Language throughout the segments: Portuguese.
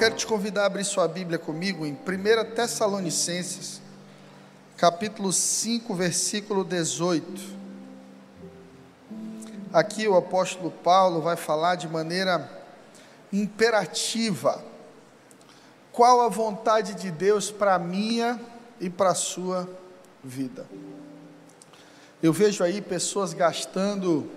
quero te convidar a abrir sua Bíblia comigo em 1 Tessalonicenses, capítulo 5, versículo 18. Aqui o apóstolo Paulo vai falar de maneira imperativa qual a vontade de Deus para a minha e para a sua vida. Eu vejo aí pessoas gastando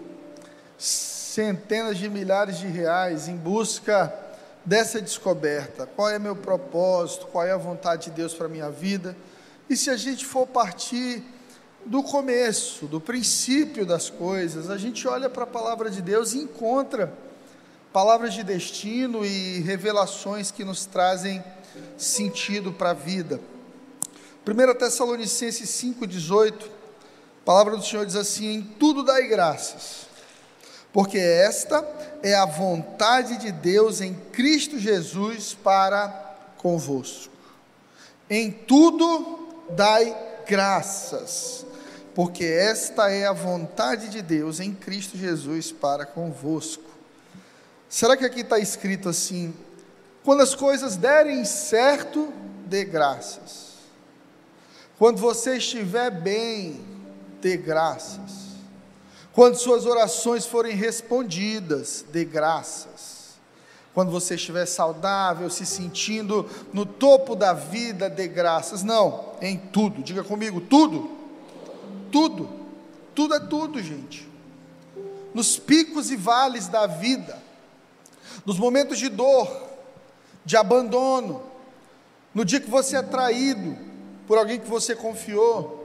centenas de milhares de reais em busca dessa descoberta. Qual é meu propósito? Qual é a vontade de Deus para minha vida? E se a gente for partir do começo, do princípio das coisas, a gente olha para a palavra de Deus e encontra palavras de destino e revelações que nos trazem sentido para a vida. 1 Tessalonicenses 5,18, a palavra do Senhor diz assim: Em tudo dai graças porque esta é a vontade de Deus em Cristo Jesus para convosco. Em tudo dai graças, porque esta é a vontade de Deus em Cristo Jesus para convosco. Será que aqui está escrito assim? Quando as coisas derem certo, dê graças. Quando você estiver bem, dê graças. Quando suas orações forem respondidas, dê graças. Quando você estiver saudável, se sentindo no topo da vida, dê graças. Não, em tudo. Diga comigo, tudo. Tudo. Tudo é tudo, gente. Nos picos e vales da vida, nos momentos de dor, de abandono, no dia que você é traído por alguém que você confiou,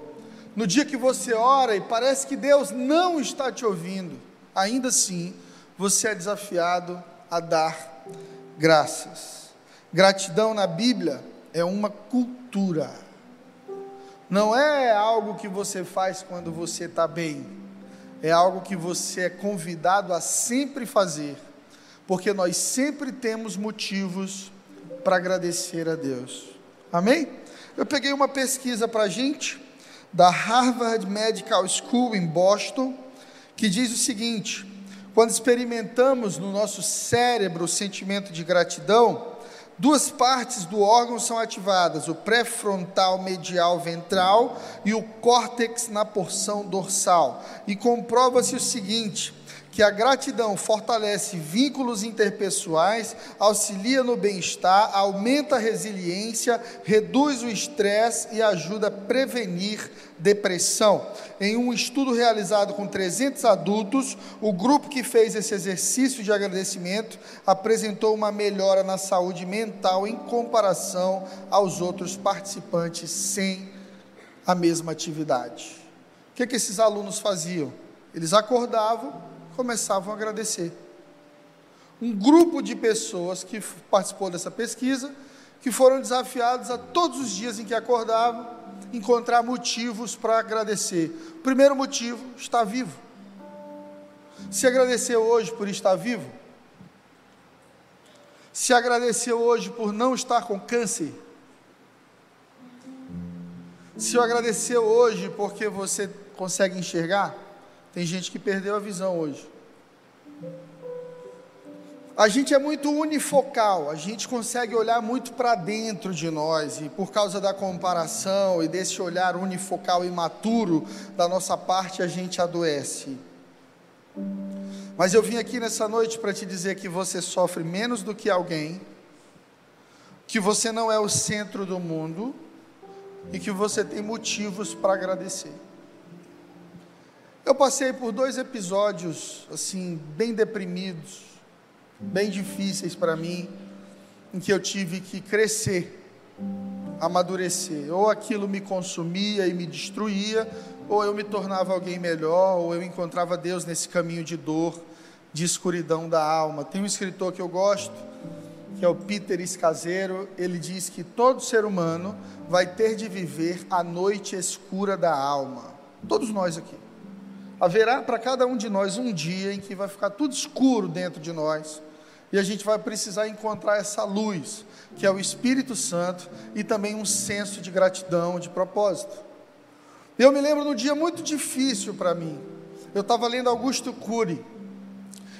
no dia que você ora e parece que Deus não está te ouvindo, ainda assim, você é desafiado a dar graças. Gratidão na Bíblia é uma cultura, não é algo que você faz quando você está bem, é algo que você é convidado a sempre fazer, porque nós sempre temos motivos para agradecer a Deus. Amém? Eu peguei uma pesquisa para a gente da Harvard Medical School em Boston, que diz o seguinte: quando experimentamos no nosso cérebro o sentimento de gratidão, duas partes do órgão são ativadas, o pré-frontal medial ventral e o córtex na porção dorsal. E comprova-se o seguinte: que a gratidão fortalece vínculos interpessoais, auxilia no bem-estar, aumenta a resiliência, reduz o estresse e ajuda a prevenir depressão. Em um estudo realizado com 300 adultos, o grupo que fez esse exercício de agradecimento apresentou uma melhora na saúde mental em comparação aos outros participantes sem a mesma atividade. O que, que esses alunos faziam? Eles acordavam, começavam a agradecer. Um grupo de pessoas que participou dessa pesquisa, que foram desafiados a todos os dias em que acordavam, encontrar motivos para agradecer. O primeiro motivo, estar vivo. Se agradeceu hoje por estar vivo, se agradeceu hoje por não estar com câncer, se agradeceu hoje porque você consegue enxergar, tem gente que perdeu a visão hoje. A gente é muito unifocal, a gente consegue olhar muito para dentro de nós, e por causa da comparação e desse olhar unifocal imaturo da nossa parte, a gente adoece. Mas eu vim aqui nessa noite para te dizer que você sofre menos do que alguém, que você não é o centro do mundo e que você tem motivos para agradecer. Eu passei por dois episódios, assim, bem deprimidos, bem difíceis para mim, em que eu tive que crescer, amadurecer. Ou aquilo me consumia e me destruía, ou eu me tornava alguém melhor, ou eu encontrava Deus nesse caminho de dor, de escuridão da alma. Tem um escritor que eu gosto, que é o Peter Escaseiro, ele diz que todo ser humano vai ter de viver a noite escura da alma. Todos nós aqui. Haverá para cada um de nós um dia em que vai ficar tudo escuro dentro de nós, e a gente vai precisar encontrar essa luz, que é o Espírito Santo, e também um senso de gratidão, de propósito. Eu me lembro de um dia muito difícil para mim. Eu estava lendo Augusto Cury,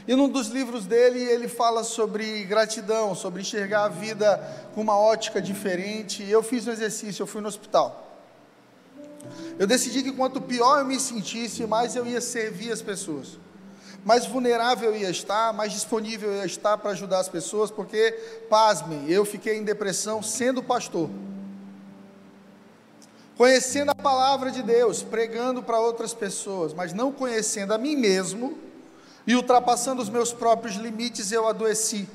E num dos livros dele, ele fala sobre gratidão, sobre enxergar a vida com uma ótica diferente. Eu fiz um exercício, eu fui no hospital. Eu decidi que quanto pior eu me sentisse, mais eu ia servir as pessoas. Mais vulnerável eu ia estar, mais disponível eu ia estar para ajudar as pessoas, porque, pasmem, eu fiquei em depressão sendo pastor. Conhecendo a palavra de Deus, pregando para outras pessoas, mas não conhecendo a mim mesmo e ultrapassando os meus próprios limites, eu adoeci.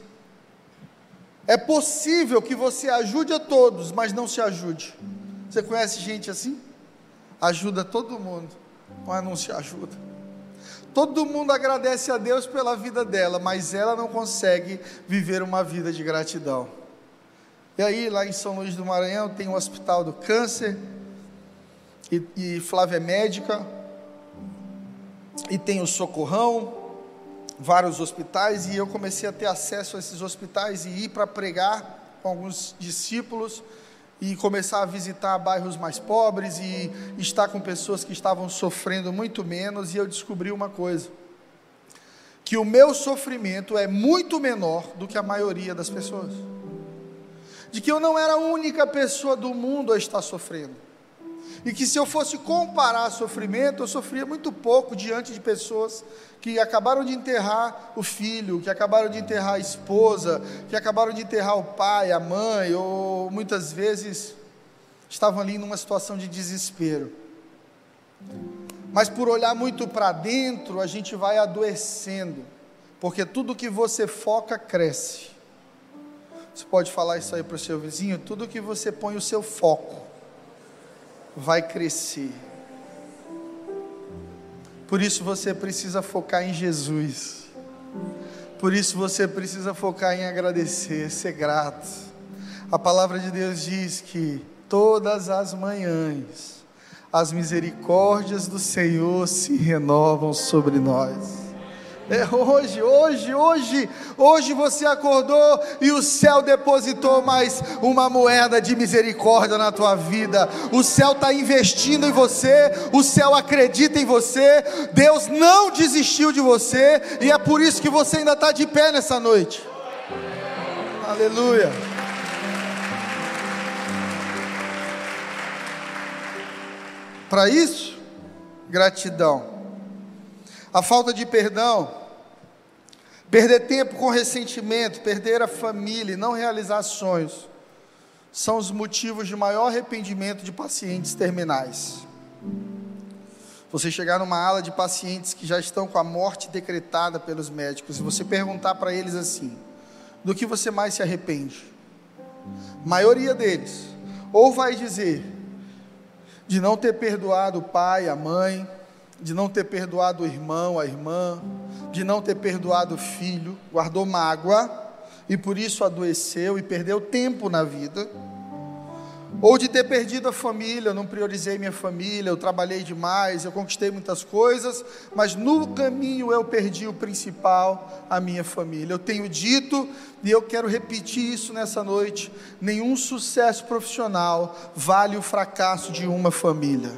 É possível que você ajude a todos, mas não se ajude. Você conhece gente assim? Ajuda todo mundo, mas não se ajuda. Todo mundo agradece a Deus pela vida dela, mas ela não consegue viver uma vida de gratidão. E aí, lá em São Luís do Maranhão, tem o Hospital do Câncer, e, e Flávia é médica, e tem o Socorrão, vários hospitais, e eu comecei a ter acesso a esses hospitais e ir para pregar com alguns discípulos e começar a visitar bairros mais pobres e estar com pessoas que estavam sofrendo muito menos, e eu descobri uma coisa: que o meu sofrimento é muito menor do que a maioria das pessoas. De que eu não era a única pessoa do mundo a estar sofrendo. E que se eu fosse comparar sofrimento, eu sofria muito pouco diante de pessoas que acabaram de enterrar o filho, que acabaram de enterrar a esposa, que acabaram de enterrar o pai, a mãe, ou muitas vezes estavam ali numa situação de desespero. Mas por olhar muito para dentro, a gente vai adoecendo, porque tudo que você foca cresce. Você pode falar isso aí para o seu vizinho? Tudo que você põe o seu foco vai crescer. Por isso você precisa focar em Jesus. Por isso você precisa focar em agradecer, ser grato. A palavra de Deus diz que todas as manhãs as misericórdias do Senhor se renovam sobre nós. É hoje, hoje, hoje, hoje você acordou e o céu depositou mais uma moeda de misericórdia na tua vida. O céu está investindo em você, o céu acredita em você. Deus não desistiu de você e é por isso que você ainda está de pé nessa noite. Aleluia. Para isso, gratidão. A falta de perdão, perder tempo com ressentimento, perder a família e não realizar sonhos, são os motivos de maior arrependimento de pacientes terminais. Você chegar numa ala de pacientes que já estão com a morte decretada pelos médicos e você perguntar para eles assim: do que você mais se arrepende? A maioria deles, ou vai dizer de não ter perdoado o pai, a mãe, de não ter perdoado o irmão, a irmã, de não ter perdoado o filho, guardou mágoa e por isso adoeceu e perdeu tempo na vida, ou de ter perdido a família, eu não priorizei minha família, eu trabalhei demais, eu conquistei muitas coisas, mas no caminho eu perdi o principal, a minha família. Eu tenho dito e eu quero repetir isso nessa noite: nenhum sucesso profissional vale o fracasso de uma família.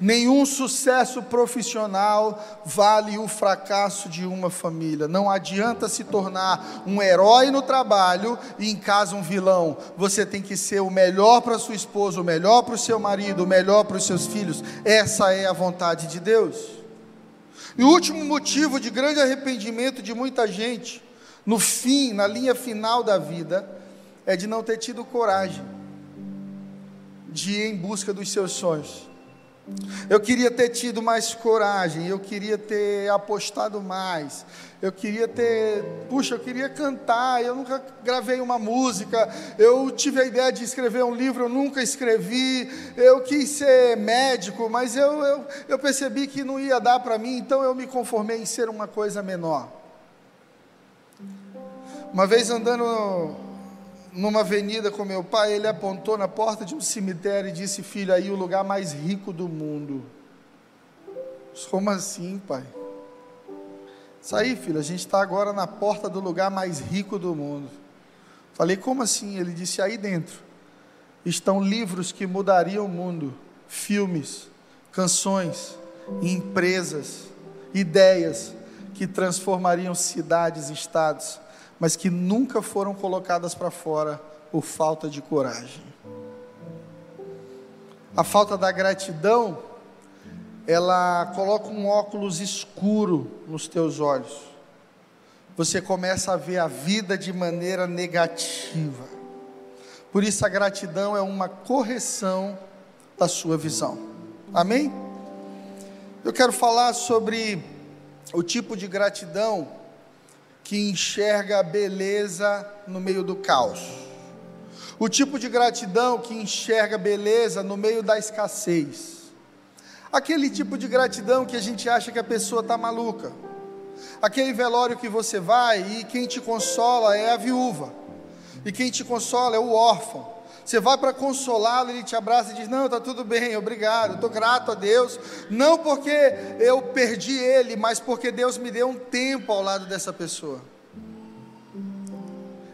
Nenhum sucesso profissional vale o fracasso de uma família. Não adianta se tornar um herói no trabalho e em casa um vilão. Você tem que ser o melhor para sua esposa, o melhor para o seu marido, o melhor para os seus filhos. Essa é a vontade de Deus. E o último motivo de grande arrependimento de muita gente, no fim, na linha final da vida, é de não ter tido coragem de ir em busca dos seus sonhos. Eu queria ter tido mais coragem, eu queria ter apostado mais, eu queria ter, puxa, eu queria cantar, eu nunca gravei uma música, eu tive a ideia de escrever um livro, eu nunca escrevi, eu quis ser médico, mas eu, eu, eu percebi que não ia dar para mim, então eu me conformei em ser uma coisa menor. Uma vez andando numa avenida com meu pai, ele apontou na porta de um cemitério e disse: Filho, aí o lugar mais rico do mundo. Como assim, pai? Isso aí, filho, a gente está agora na porta do lugar mais rico do mundo. Falei, como assim? Ele disse: Aí dentro estão livros que mudariam o mundo, filmes, canções, empresas, ideias que transformariam cidades estados, mas que nunca foram colocadas para fora por falta de coragem. A falta da gratidão, ela coloca um óculos escuro nos teus olhos. Você começa a ver a vida de maneira negativa. Por isso a gratidão é uma correção da sua visão. Amém? Eu quero falar sobre o tipo de gratidão que enxerga a beleza no meio do caos. O tipo de gratidão que enxerga beleza no meio da escassez. Aquele tipo de gratidão que a gente acha que a pessoa está maluca. Aquele velório que você vai e quem te consola é a viúva. E quem te consola é o órfão. Você vai para consolá-lo, ele te abraça e diz: Não, está tudo bem, obrigado, estou grato a Deus. Não porque eu perdi ele, mas porque Deus me deu um tempo ao lado dessa pessoa.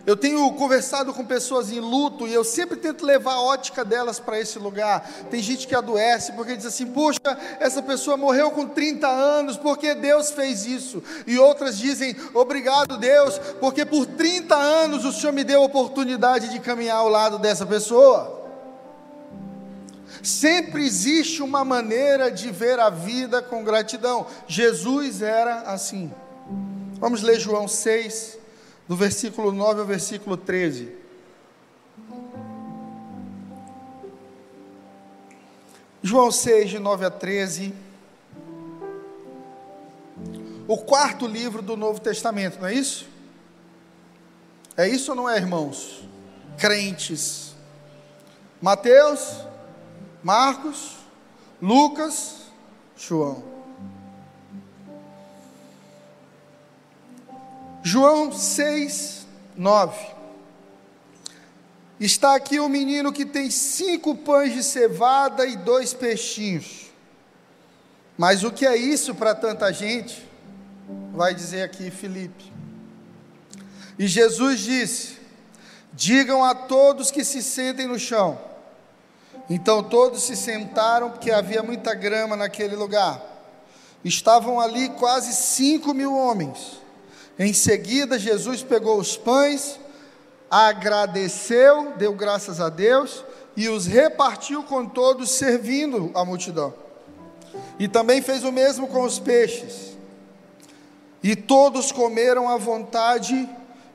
Eu tenho conversado com pessoas em luto e eu sempre tento levar a ótica delas para esse lugar. Tem gente que adoece porque diz assim: Poxa, essa pessoa morreu com 30 anos, porque Deus fez isso. E outras dizem: Obrigado, Deus, porque por 30 anos o Senhor me deu a oportunidade de caminhar ao lado dessa pessoa. Sempre existe uma maneira de ver a vida com gratidão. Jesus era assim. Vamos ler João 6 do versículo 9 ao versículo 13. João 6, de 9 a 13. O quarto livro do Novo Testamento, não é isso? É isso ou não é, irmãos? Crentes. Mateus, Marcos, Lucas, João. João 6, 9. Está aqui um menino que tem cinco pães de cevada e dois peixinhos. Mas o que é isso para tanta gente? Vai dizer aqui Filipe. E Jesus disse: Digam a todos que se sentem no chão. Então todos se sentaram, porque havia muita grama naquele lugar. Estavam ali quase cinco mil homens. Em seguida, Jesus pegou os pães, agradeceu, deu graças a Deus e os repartiu com todos, servindo a multidão. E também fez o mesmo com os peixes. E todos comeram à vontade,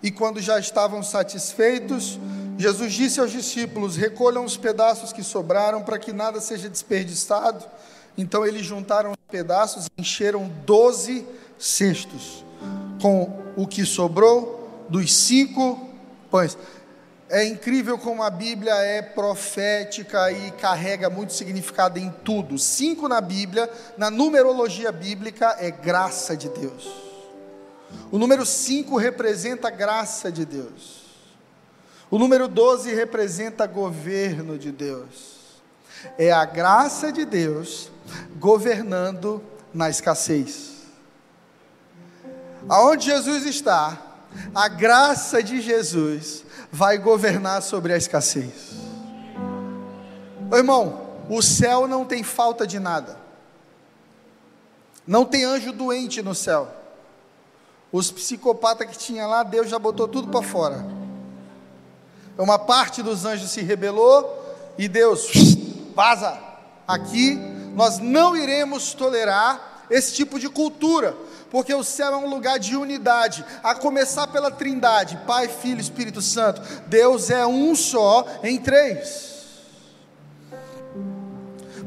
e quando já estavam satisfeitos, Jesus disse aos discípulos: Recolham os pedaços que sobraram, para que nada seja desperdiçado. Então eles juntaram os pedaços e encheram doze cestos com o que sobrou dos cinco pães. É incrível como a Bíblia é profética e carrega muito significado em tudo. Cinco na Bíblia, na numerologia bíblica, é graça de Deus. O número cinco representa a graça de Deus. O número 12 representa governo de Deus. É a graça de Deus governando na escassez. Aonde Jesus está, a graça de Jesus vai governar sobre a escassez. Ô, irmão, o céu não tem falta de nada. Não tem anjo doente no céu. Os psicopatas que tinha lá, Deus já botou tudo para fora. Uma parte dos anjos se rebelou e Deus vaza. Aqui nós não iremos tolerar esse tipo de cultura porque o céu é um lugar de unidade, a começar pela Trindade, Pai, Filho Espírito Santo. Deus é um só em três.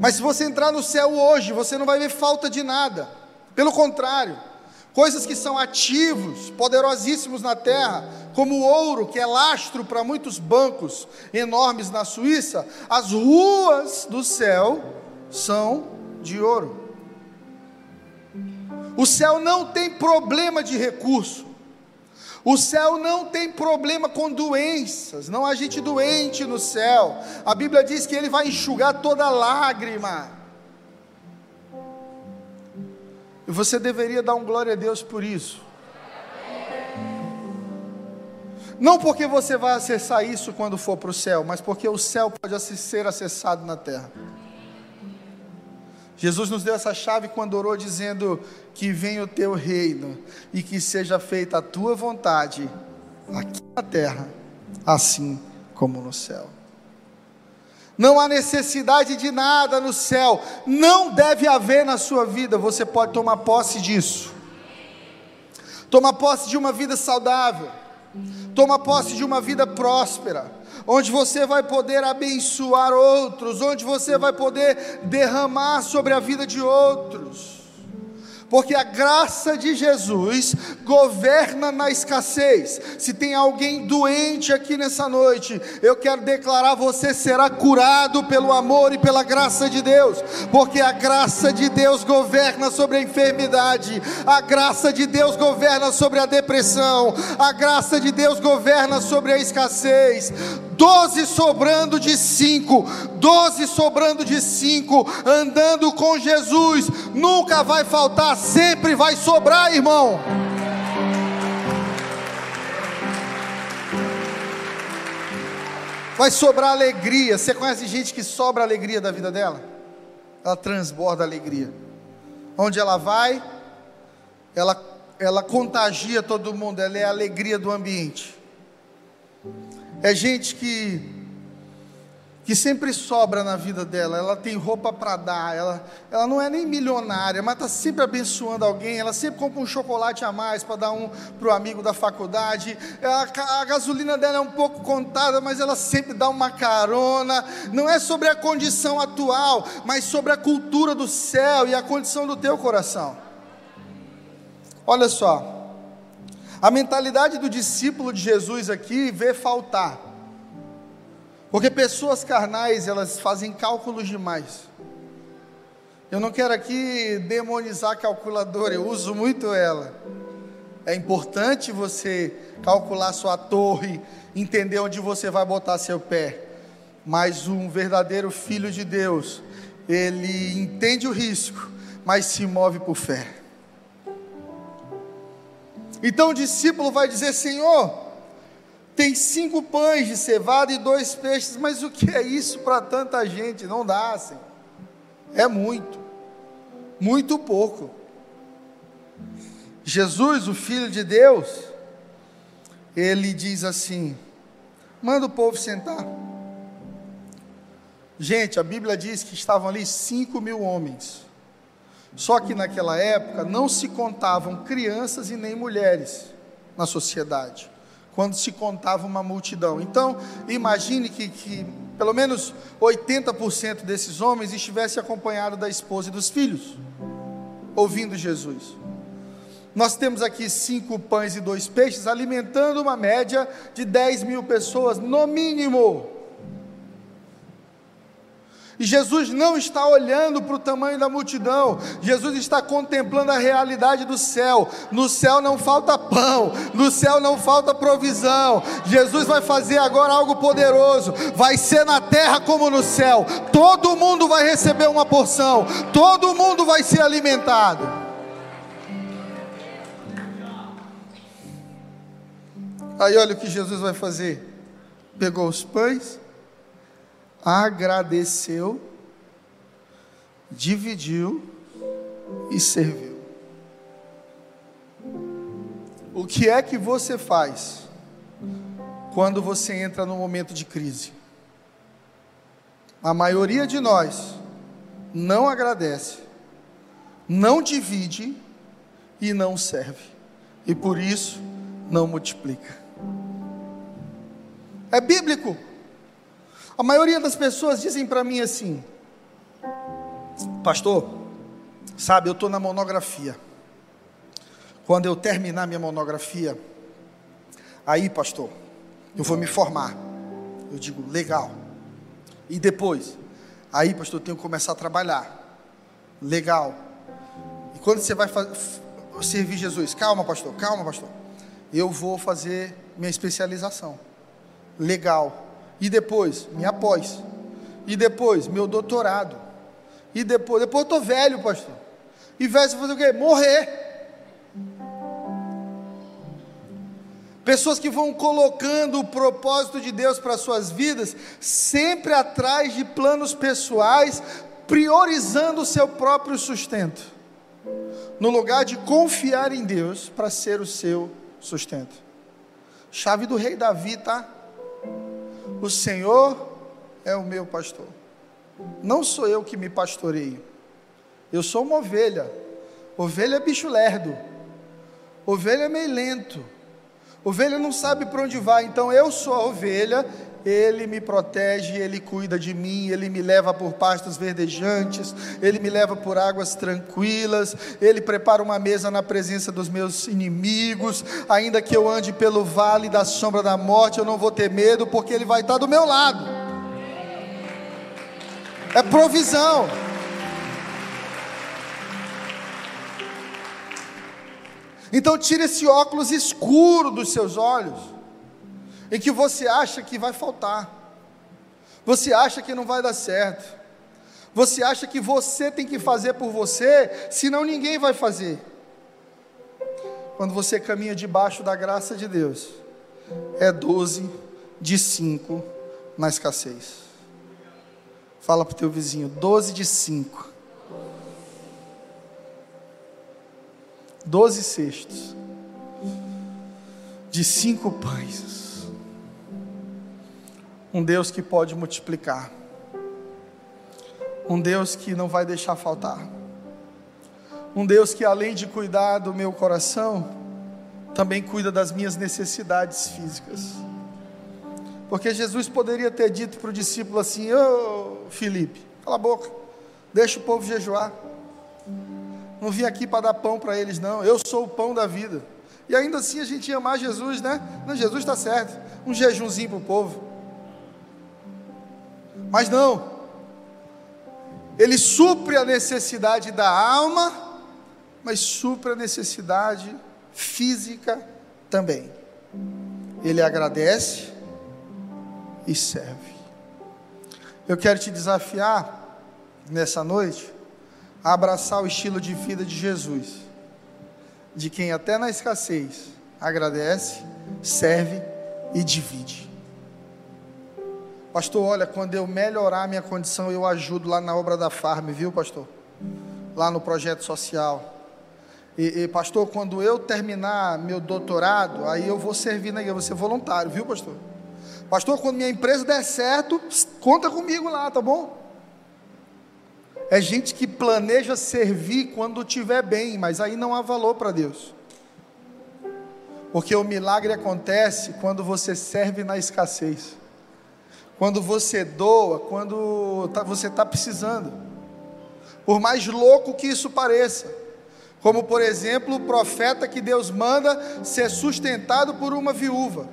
Mas se você entrar no céu hoje, você não vai ver falta de nada. Pelo contrário, coisas que são ativos, poderosíssimos na terra, como o ouro, que é lastro para muitos bancos enormes na Suíça, as ruas do céu são de ouro. O céu não tem problema de recurso. O céu não tem problema com doenças, não há gente doente no céu. A Bíblia diz que ele vai enxugar toda lágrima. E você deveria dar um glória a Deus por isso. Não porque você vai acessar isso quando for para o céu, mas porque o céu pode ser acessado na terra. Jesus nos deu essa chave quando orou dizendo que venha o teu reino e que seja feita a tua vontade aqui na terra, assim como no céu. Não há necessidade de nada no céu, não deve haver na sua vida, você pode tomar posse disso. Toma posse de uma vida saudável, toma posse de uma vida próspera onde você vai poder abençoar outros, onde você vai poder derramar sobre a vida de outros porque a graça de Jesus governa na escassez. Se tem alguém doente aqui nessa noite, eu quero declarar: você será curado pelo amor e pela graça de Deus, porque a graça de Deus governa sobre a enfermidade, a graça de Deus governa sobre a depressão, a graça de Deus governa sobre a escassez. Doze sobrando de cinco, doze sobrando de cinco, andando com Jesus, nunca vai faltar sempre vai sobrar, irmão. Vai sobrar alegria. Você conhece gente que sobra alegria da vida dela? Ela transborda alegria. Onde ela vai, ela, ela contagia todo mundo, ela é a alegria do ambiente. É gente que que sempre sobra na vida dela, ela tem roupa para dar, ela, ela não é nem milionária, mas está sempre abençoando alguém, ela sempre compra um chocolate a mais para dar um para o amigo da faculdade, a, a gasolina dela é um pouco contada, mas ela sempre dá uma carona, não é sobre a condição atual, mas sobre a cultura do céu e a condição do teu coração. Olha só, a mentalidade do discípulo de Jesus aqui vê faltar, porque pessoas carnais, elas fazem cálculos demais. Eu não quero aqui demonizar a calculadora, eu uso muito ela. É importante você calcular sua torre, entender onde você vai botar seu pé. Mas um verdadeiro filho de Deus, ele entende o risco, mas se move por fé. Então o discípulo vai dizer: Senhor, tem cinco pães de cevada e dois peixes, mas o que é isso para tanta gente? Não dá, Senhor. É muito, muito pouco. Jesus, o Filho de Deus, ele diz assim: manda o povo sentar. Gente, a Bíblia diz que estavam ali cinco mil homens. Só que naquela época não se contavam crianças e nem mulheres na sociedade quando se contava uma multidão. Então, imagine que, que pelo menos 80% desses homens estivesse acompanhado da esposa e dos filhos, ouvindo Jesus. Nós temos aqui cinco pães e dois peixes, alimentando uma média de 10 mil pessoas, no mínimo. E Jesus não está olhando para o tamanho da multidão, Jesus está contemplando a realidade do céu. No céu não falta pão, no céu não falta provisão. Jesus vai fazer agora algo poderoso, vai ser na terra como no céu. Todo mundo vai receber uma porção, todo mundo vai ser alimentado. Aí olha o que Jesus vai fazer: pegou os pães agradeceu, dividiu e serviu. O que é que você faz quando você entra num momento de crise? A maioria de nós não agradece, não divide e não serve, e por isso não multiplica. É bíblico. A maioria das pessoas dizem para mim assim: Pastor, sabe, eu estou na monografia. Quando eu terminar minha monografia, aí, pastor, eu vou me formar. Eu digo, legal. E depois? Aí, pastor, eu tenho que começar a trabalhar. Legal. E quando você vai servir Jesus? Calma, pastor, calma, pastor. Eu vou fazer minha especialização. Legal. E depois, minha pós. E depois, meu doutorado. E depois, depois eu estou velho, pastor. E velho, você fazer o quê? Morrer. Pessoas que vão colocando o propósito de Deus para suas vidas, sempre atrás de planos pessoais, priorizando o seu próprio sustento, no lugar de confiar em Deus para ser o seu sustento. Chave do rei Davi, tá? O Senhor é o meu pastor. Não sou eu que me pastoreio. Eu sou uma ovelha. Ovelha é bicho lerdo. Ovelha é meio lento. Ovelha não sabe para onde vai, então eu sou a ovelha, ele me protege, Ele cuida de mim, Ele me leva por pastos verdejantes, Ele me leva por águas tranquilas, Ele prepara uma mesa na presença dos meus inimigos, ainda que eu ande pelo vale da sombra da morte, eu não vou ter medo, porque Ele vai estar do meu lado. É provisão. Então tire esse óculos escuro dos seus olhos, em que você acha que vai faltar, você acha que não vai dar certo, você acha que você tem que fazer por você, senão ninguém vai fazer. Quando você caminha debaixo da graça de Deus, é 12 de 5 na escassez. Fala para o teu vizinho, 12 de 5. doze cestos de cinco pães. Um Deus que pode multiplicar. Um Deus que não vai deixar faltar. Um Deus que, além de cuidar do meu coração, também cuida das minhas necessidades físicas. Porque Jesus poderia ter dito para o discípulo assim: Ô oh, Felipe, cala a boca, deixa o povo jejuar. Não vim aqui para dar pão para eles, não. Eu sou o pão da vida. E ainda assim a gente ia amar Jesus, né? Não, Jesus está certo. Um jejumzinho para o povo. Mas não. Ele supre a necessidade da alma, mas supre a necessidade física também. Ele agradece e serve. Eu quero te desafiar nessa noite a abraçar o estilo de vida de Jesus, de quem até na escassez agradece, serve e divide. Pastor, olha, quando eu melhorar a minha condição, eu ajudo lá na obra da Farm, viu, pastor? Lá no projeto social. E, e, pastor, quando eu terminar meu doutorado, aí eu vou servir na igreja, vou ser voluntário, viu, pastor? Pastor, quando minha empresa der certo, conta comigo lá, tá bom? É gente que planeja servir quando estiver bem, mas aí não há valor para Deus. Porque o milagre acontece quando você serve na escassez, quando você doa, quando tá, você está precisando. Por mais louco que isso pareça, como por exemplo o profeta que Deus manda ser sustentado por uma viúva.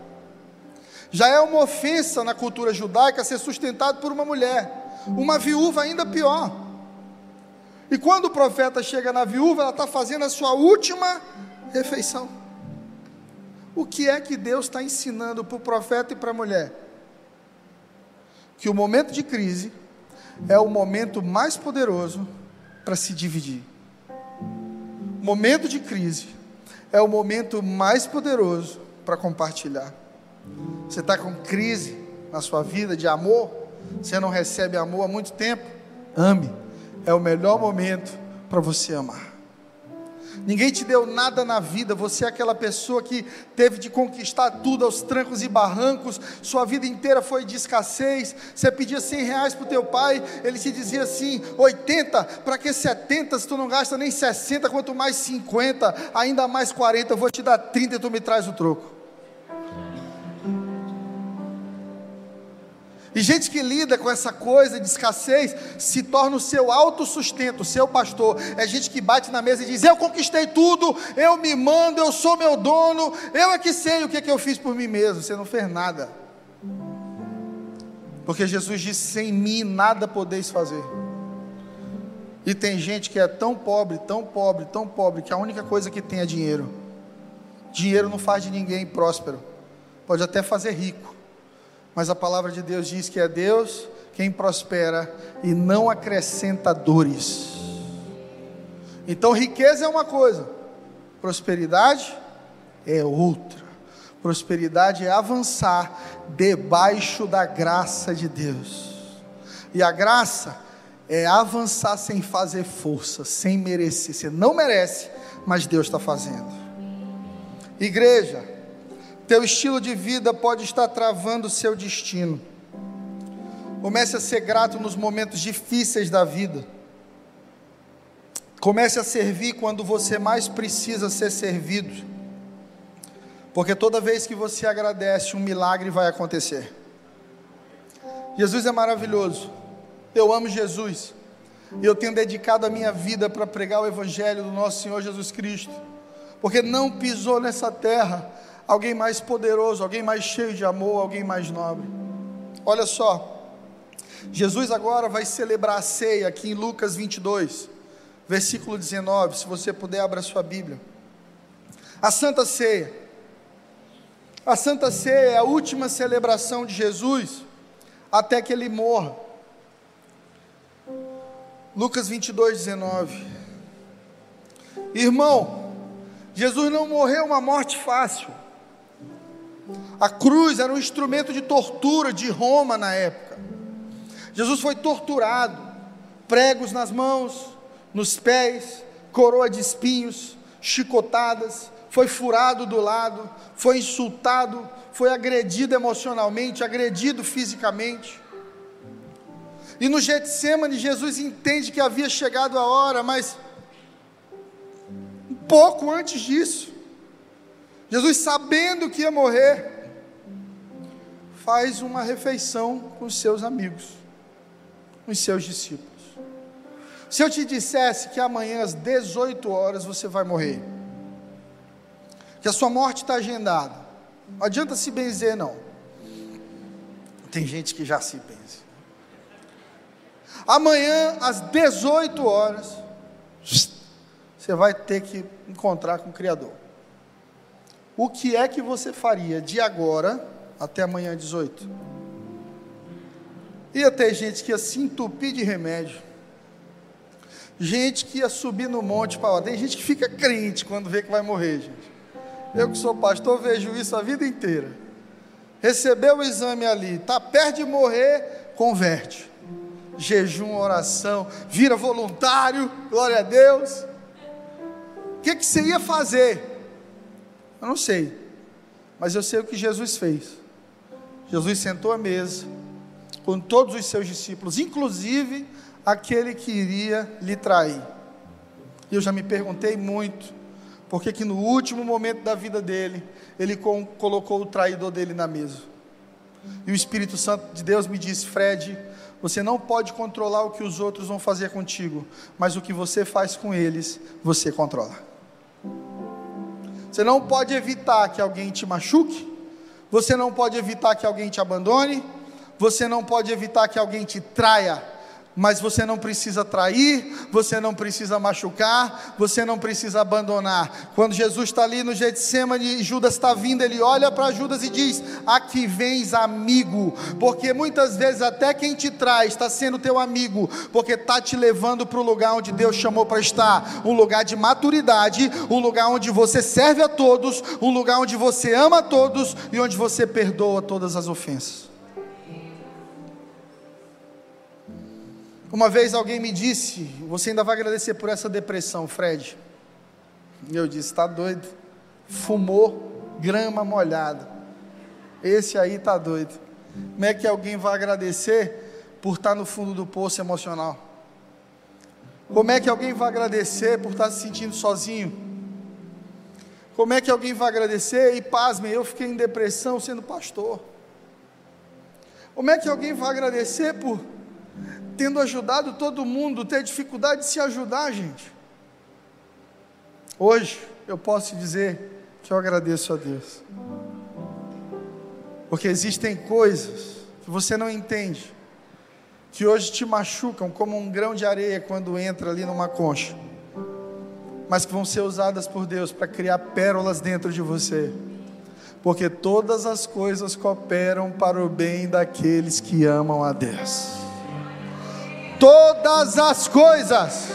Já é uma ofensa na cultura judaica ser sustentado por uma mulher, uma viúva ainda pior. E quando o profeta chega na viúva, ela está fazendo a sua última refeição. O que é que Deus está ensinando para o profeta e para a mulher? Que o momento de crise é o momento mais poderoso para se dividir. Momento de crise é o momento mais poderoso para compartilhar. Você está com crise na sua vida de amor? Você não recebe amor há muito tempo? Ame é o melhor momento para você amar. Ninguém te deu nada na vida, você é aquela pessoa que teve de conquistar tudo aos trancos e barrancos, sua vida inteira foi de escassez. Você pedia 100 reais para o teu pai, ele te dizia assim: 80, para que 70 se tu não gasta nem 60, quanto mais 50, ainda mais 40, eu vou te dar 30 e tu me traz o troco. E gente que lida com essa coisa de escassez se torna o seu autossustento, o seu pastor. É gente que bate na mesa e diz: Eu conquistei tudo, eu me mando, eu sou meu dono, eu é que sei o que, é que eu fiz por mim mesmo. Você não fez nada. Porque Jesus disse: Sem mim nada podeis fazer. E tem gente que é tão pobre, tão pobre, tão pobre, que a única coisa que tem é dinheiro. Dinheiro não faz de ninguém próspero, pode até fazer rico mas a palavra de Deus diz que é Deus quem prospera e não acrescenta dores. Então, riqueza é uma coisa, prosperidade é outra. Prosperidade é avançar debaixo da graça de Deus. E a graça é avançar sem fazer força, sem merecer. Você não merece, mas Deus está fazendo. Igreja, teu estilo de vida pode estar travando o seu destino. Comece a ser grato nos momentos difíceis da vida. Comece a servir quando você mais precisa ser servido. Porque toda vez que você agradece, um milagre vai acontecer. Jesus é maravilhoso. Eu amo Jesus. E eu tenho dedicado a minha vida para pregar o Evangelho do nosso Senhor Jesus Cristo. Porque não pisou nessa terra alguém mais poderoso, alguém mais cheio de amor, alguém mais nobre. Olha só. Jesus agora vai celebrar a ceia aqui em Lucas 22, versículo 19. Se você puder, abra sua Bíblia. A Santa Ceia. A Santa Ceia é a última celebração de Jesus até que ele morra. Lucas 22, 19. Irmão, Jesus não morreu uma morte fácil. A cruz era um instrumento de tortura de Roma na época. Jesus foi torturado, pregos nas mãos, nos pés, coroa de espinhos, chicotadas, foi furado do lado, foi insultado, foi agredido emocionalmente, agredido fisicamente. E no Getsemane, Jesus entende que havia chegado a hora, mas um pouco antes disso, Jesus, sabendo que ia morrer, faz uma refeição com os seus amigos, com os seus discípulos. Se eu te dissesse que amanhã às 18 horas você vai morrer, que a sua morte está agendada. Não adianta se benzer, não. Tem gente que já se benze. Amanhã, às 18 horas, você vai ter que encontrar com o Criador. O que é que você faria de agora até amanhã, 18? Ia ter gente que ia se entupir de remédio. Gente que ia subir no monte para lá. Tem gente que fica crente quando vê que vai morrer, gente. Eu que sou pastor vejo isso a vida inteira. Recebeu o exame ali, está perto de morrer, converte. Jejum, oração, vira voluntário, glória a Deus. O que, que você ia fazer? Eu não sei, mas eu sei o que Jesus fez. Jesus sentou à mesa com todos os seus discípulos, inclusive aquele que iria lhe trair. E eu já me perguntei muito porque que no último momento da vida dele, ele colocou o traidor dele na mesa. E o Espírito Santo de Deus me disse: Fred, você não pode controlar o que os outros vão fazer contigo, mas o que você faz com eles, você controla. Você não pode evitar que alguém te machuque, você não pode evitar que alguém te abandone, você não pode evitar que alguém te traia, mas você não precisa trair, você não precisa machucar, você não precisa abandonar. Quando Jesus está ali no Getsemane, Judas está vindo, ele olha para Judas e diz: Aqui vens amigo, porque muitas vezes até quem te traz está sendo teu amigo, porque está te levando para o lugar onde Deus chamou para estar um lugar de maturidade, um lugar onde você serve a todos, um lugar onde você ama a todos e onde você perdoa todas as ofensas. Uma vez alguém me disse: Você ainda vai agradecer por essa depressão, Fred? E eu disse: Está doido. Fumou grama molhada. Esse aí está doido. Como é que alguém vai agradecer por estar no fundo do poço emocional? Como é que alguém vai agradecer por estar se sentindo sozinho? Como é que alguém vai agradecer? E pasmem, eu fiquei em depressão sendo pastor. Como é que alguém vai agradecer por tendo ajudado todo mundo, ter dificuldade de se ajudar, gente. Hoje eu posso dizer que eu agradeço a Deus. Porque existem coisas que você não entende, que hoje te machucam como um grão de areia quando entra ali numa concha, mas que vão ser usadas por Deus para criar pérolas dentro de você. Porque todas as coisas cooperam para o bem daqueles que amam a Deus todas as coisas.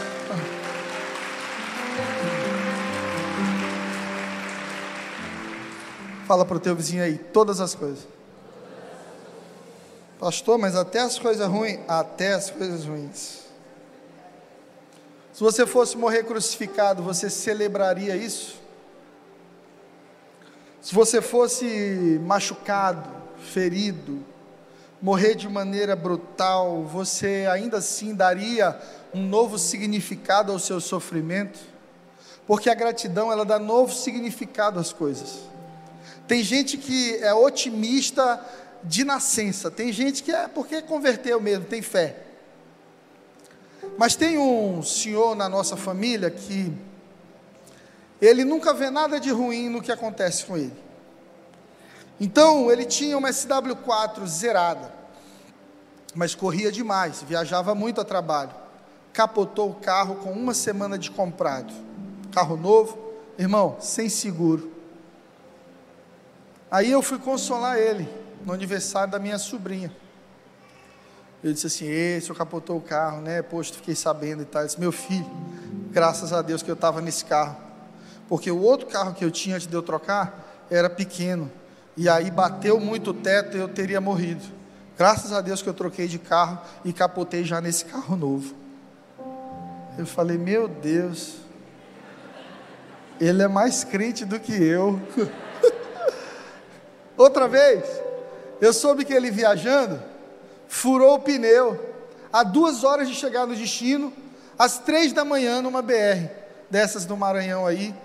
Fala para o teu vizinho aí, todas as coisas. Pastor, mas até as coisas ruins, até as coisas ruins. Se você fosse morrer crucificado, você celebraria isso? Se você fosse machucado, ferido, morrer de maneira brutal, você ainda assim daria um novo significado ao seu sofrimento? Porque a gratidão ela dá novo significado às coisas. Tem gente que é otimista de nascença, tem gente que é porque converteu mesmo, tem fé. Mas tem um senhor na nossa família que ele nunca vê nada de ruim no que acontece com ele. Então, ele tinha uma SW4 zerada, mas corria demais, viajava muito a trabalho. Capotou o carro com uma semana de comprado. Carro novo, irmão, sem seguro. Aí eu fui consolar ele no aniversário da minha sobrinha. Eu disse assim: esse eu capotou o carro, né? Poxa, fiquei sabendo e tal. Eu disse: Meu filho, graças a Deus que eu estava nesse carro. Porque o outro carro que eu tinha antes de eu trocar era pequeno. E aí bateu muito o teto e eu teria morrido. Graças a Deus que eu troquei de carro e capotei já nesse carro novo. Eu falei: Meu Deus, ele é mais crente do que eu. Outra vez, eu soube que ele viajando, furou o pneu, a duas horas de chegar no destino, às três da manhã, numa BR, dessas do Maranhão aí,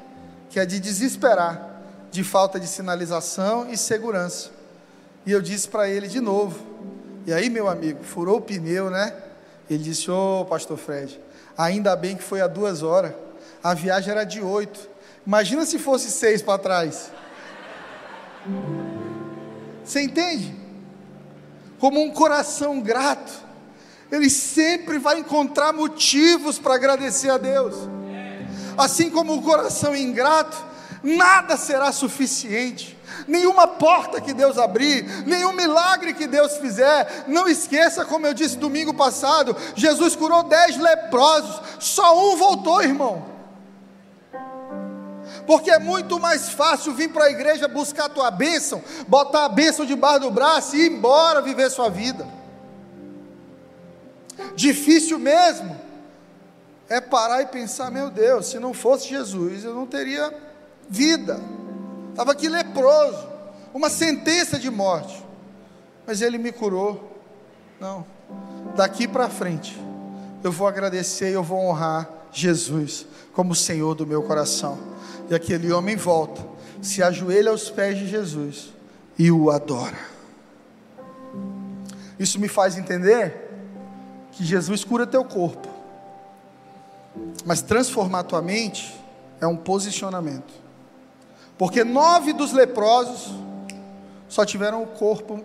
que é de desesperar, de falta de sinalização e segurança. E eu disse para ele de novo, e aí, meu amigo, furou o pneu, né? Ele disse: Ô, oh, pastor Fred, ainda bem que foi a duas horas, a viagem era de oito, imagina se fosse seis para trás. Você entende? Como um coração grato, ele sempre vai encontrar motivos para agradecer a Deus. Assim como o coração ingrato, nada será suficiente. Nenhuma porta que Deus abrir, nenhum milagre que Deus fizer, não esqueça, como eu disse domingo passado, Jesus curou dez leprosos, só um voltou, irmão porque é muito mais fácil vir para a igreja buscar a tua bênção, botar a bênção debaixo do braço e ir embora viver sua vida. Difícil mesmo é parar e pensar: meu Deus, se não fosse Jesus, eu não teria vida, estava aqui leproso, uma sentença de morte, mas Ele me curou. Não, daqui para frente, eu vou agradecer e eu vou honrar Jesus como Senhor do meu coração. E aquele homem volta, se ajoelha aos pés de Jesus e o adora. Isso me faz entender que Jesus cura teu corpo, mas transformar tua mente é um posicionamento. Porque nove dos leprosos só tiveram o corpo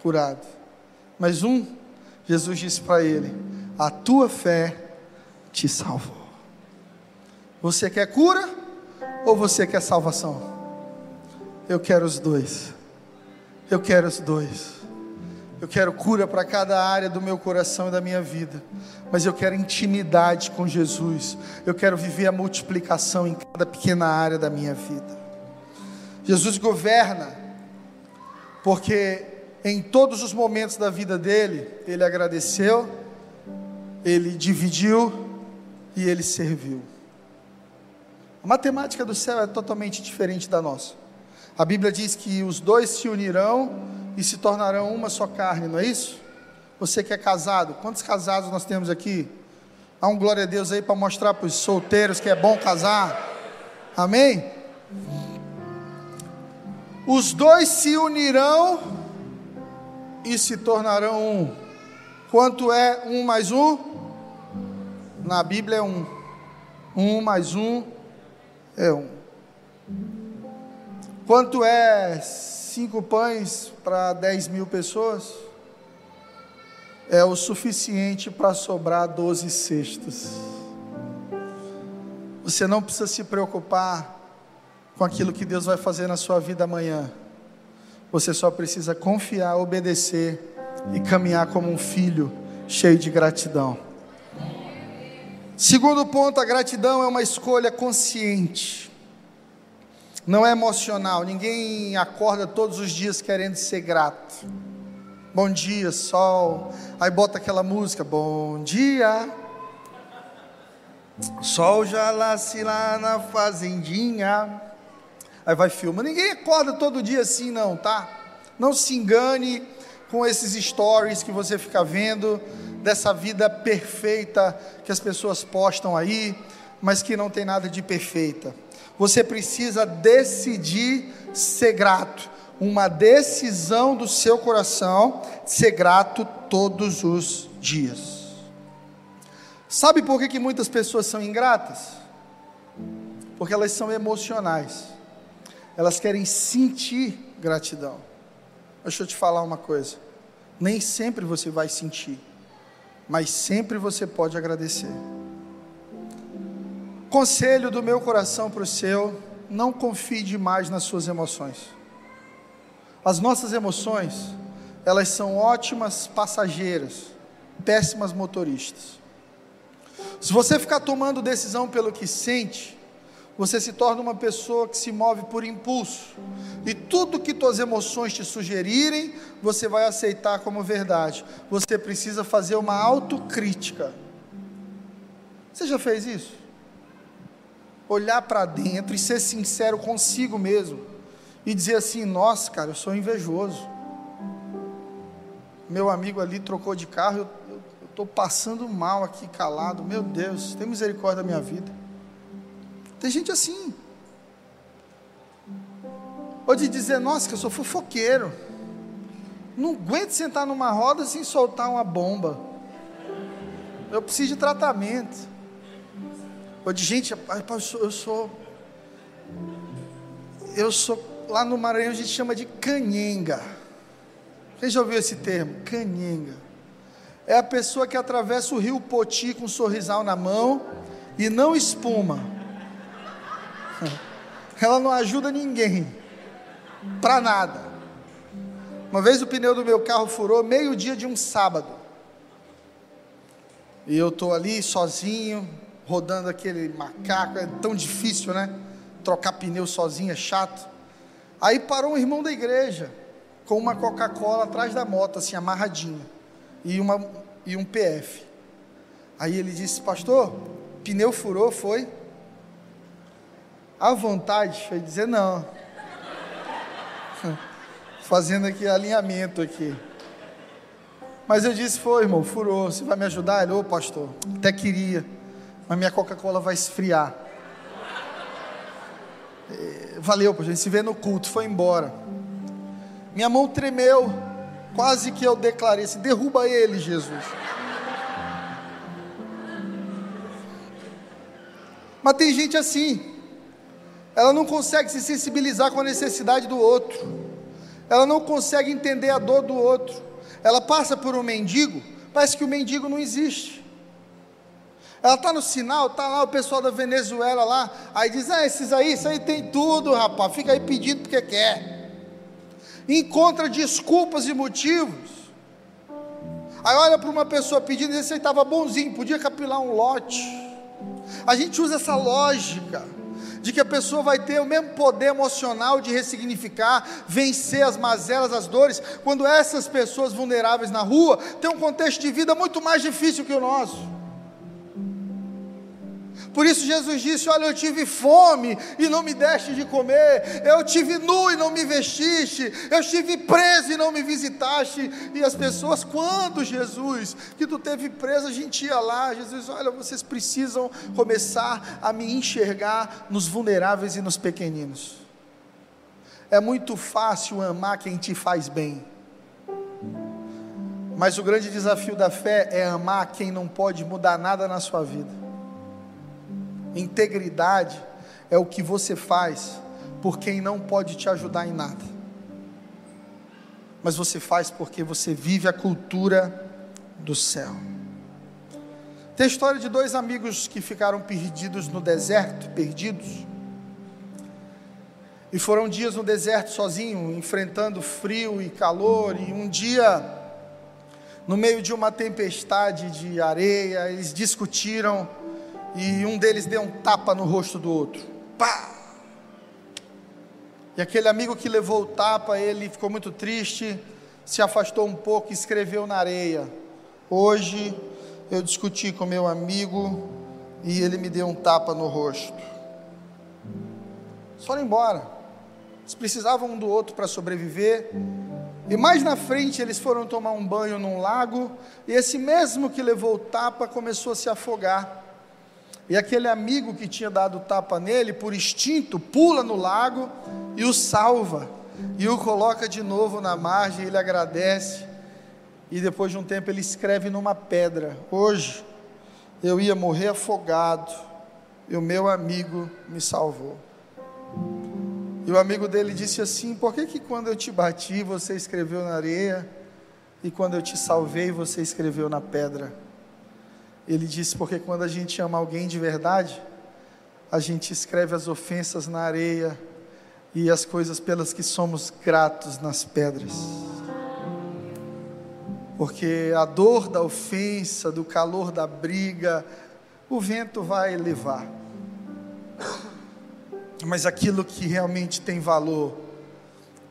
curado, mas um, Jesus disse para ele: A tua fé te salvou. Você quer cura? Ou você quer salvação? Eu quero os dois. Eu quero os dois. Eu quero cura para cada área do meu coração e da minha vida. Mas eu quero intimidade com Jesus. Eu quero viver a multiplicação em cada pequena área da minha vida. Jesus governa, porque em todos os momentos da vida dele, ele agradeceu, ele dividiu e ele serviu. A matemática do céu é totalmente diferente da nossa. A Bíblia diz que os dois se unirão e se tornarão uma só carne, não é isso? Você que é casado, quantos casados nós temos aqui? Há um glória a Deus aí para mostrar para os solteiros que é bom casar. Amém? Os dois se unirão e se tornarão um. Quanto é um mais um? Na Bíblia é um. Um mais um é um. Quanto é cinco pães para dez mil pessoas? É o suficiente para sobrar doze cestos. Você não precisa se preocupar com aquilo que Deus vai fazer na sua vida amanhã. Você só precisa confiar, obedecer e caminhar como um filho cheio de gratidão. Segundo ponto, a gratidão é uma escolha consciente, não é emocional. Ninguém acorda todos os dias querendo ser grato. Bom dia, sol. Aí bota aquela música, bom dia. Sol já nasce lá na fazendinha. Aí vai filma. Ninguém acorda todo dia assim, não, tá? Não se engane com esses stories que você fica vendo, dessa vida perfeita que as pessoas postam aí, mas que não tem nada de perfeita. Você precisa decidir ser grato, uma decisão do seu coração ser grato todos os dias. Sabe por que, que muitas pessoas são ingratas? Porque elas são emocionais, elas querem sentir gratidão. Deixa eu te falar uma coisa: nem sempre você vai sentir, mas sempre você pode agradecer. Conselho do meu coração para o seu: não confie demais nas suas emoções. As nossas emoções, elas são ótimas passageiras, péssimas motoristas. Se você ficar tomando decisão pelo que sente, você se torna uma pessoa que se move por impulso. E tudo que tuas emoções te sugerirem, você vai aceitar como verdade. Você precisa fazer uma autocrítica. Você já fez isso? Olhar para dentro e ser sincero consigo mesmo. E dizer assim: Nossa, cara, eu sou invejoso. Meu amigo ali trocou de carro, eu Estou passando mal aqui, calado. Meu Deus, tem misericórdia da minha vida. Tem gente assim. Ou de dizer, nossa, que eu sou fofoqueiro. Não aguento sentar numa roda sem soltar uma bomba. Eu preciso de tratamento. Ou de gente, eu sou, eu sou, lá no Maranhão a gente chama de canhenga. Quem já ouviu esse termo? Canhenga é a pessoa que atravessa o rio Poti com um sorrisal na mão e não espuma. Ela não ajuda ninguém, para nada. Uma vez o pneu do meu carro furou meio-dia de um sábado. E eu estou ali sozinho, rodando aquele macaco, é tão difícil, né? Trocar pneu sozinho é chato. Aí parou um irmão da igreja, com uma Coca-Cola atrás da moto, assim, amarradinha e, uma, e um PF. Aí ele disse, pastor, pneu furou, foi? À vontade, foi dizer não. Fazendo aqui alinhamento aqui. Mas eu disse, foi irmão, furou, você vai me ajudar? Ele, ô pastor, até queria, mas minha Coca-Cola vai esfriar. É, valeu, a gente se vê no culto, foi embora. Minha mão tremeu, Quase que eu declarei assim: derruba ele, Jesus. Mas tem gente assim, ela não consegue se sensibilizar com a necessidade do outro, ela não consegue entender a dor do outro. Ela passa por um mendigo, parece que o mendigo não existe. Ela está no sinal, está lá o pessoal da Venezuela lá, aí diz: Ah, esses aí, isso aí tem tudo, rapaz, fica aí pedindo porque quer encontra desculpas e motivos. Aí olha para uma pessoa pedindo e diz: estava bonzinho, podia capilar um lote. A gente usa essa lógica de que a pessoa vai ter o mesmo poder emocional de ressignificar, vencer as mazelas, as dores, quando essas pessoas vulneráveis na rua têm um contexto de vida muito mais difícil que o nosso. Por isso Jesus disse: Olha, eu tive fome e não me deste de comer, eu tive nu e não me vestiste, eu estive preso e não me visitaste. E as pessoas, quando Jesus, que tu teve preso, a gente ia lá, Jesus, olha, vocês precisam começar a me enxergar nos vulneráveis e nos pequeninos. É muito fácil amar quem te faz bem. Mas o grande desafio da fé é amar quem não pode mudar nada na sua vida. Integridade é o que você faz por quem não pode te ajudar em nada. Mas você faz porque você vive a cultura do céu. Tem a história de dois amigos que ficaram perdidos no deserto, perdidos. E foram dias no deserto sozinho, enfrentando frio e calor, e um dia, no meio de uma tempestade de areia, eles discutiram e um deles deu um tapa no rosto do outro. Pá! E aquele amigo que levou o tapa, ele ficou muito triste, se afastou um pouco e escreveu na areia: Hoje eu discuti com meu amigo e ele me deu um tapa no rosto. Foram embora. Eles precisavam um do outro para sobreviver. E mais na frente eles foram tomar um banho num lago, e esse mesmo que levou o tapa começou a se afogar. E aquele amigo que tinha dado tapa nele, por instinto, pula no lago e o salva. E o coloca de novo na margem, ele agradece. E depois de um tempo ele escreve numa pedra: Hoje eu ia morrer afogado, e o meu amigo me salvou. E o amigo dele disse assim: Por que, que quando eu te bati você escreveu na areia, e quando eu te salvei você escreveu na pedra? Ele disse: Porque quando a gente ama alguém de verdade, a gente escreve as ofensas na areia e as coisas pelas que somos gratos nas pedras. Porque a dor da ofensa, do calor da briga, o vento vai levar. Mas aquilo que realmente tem valor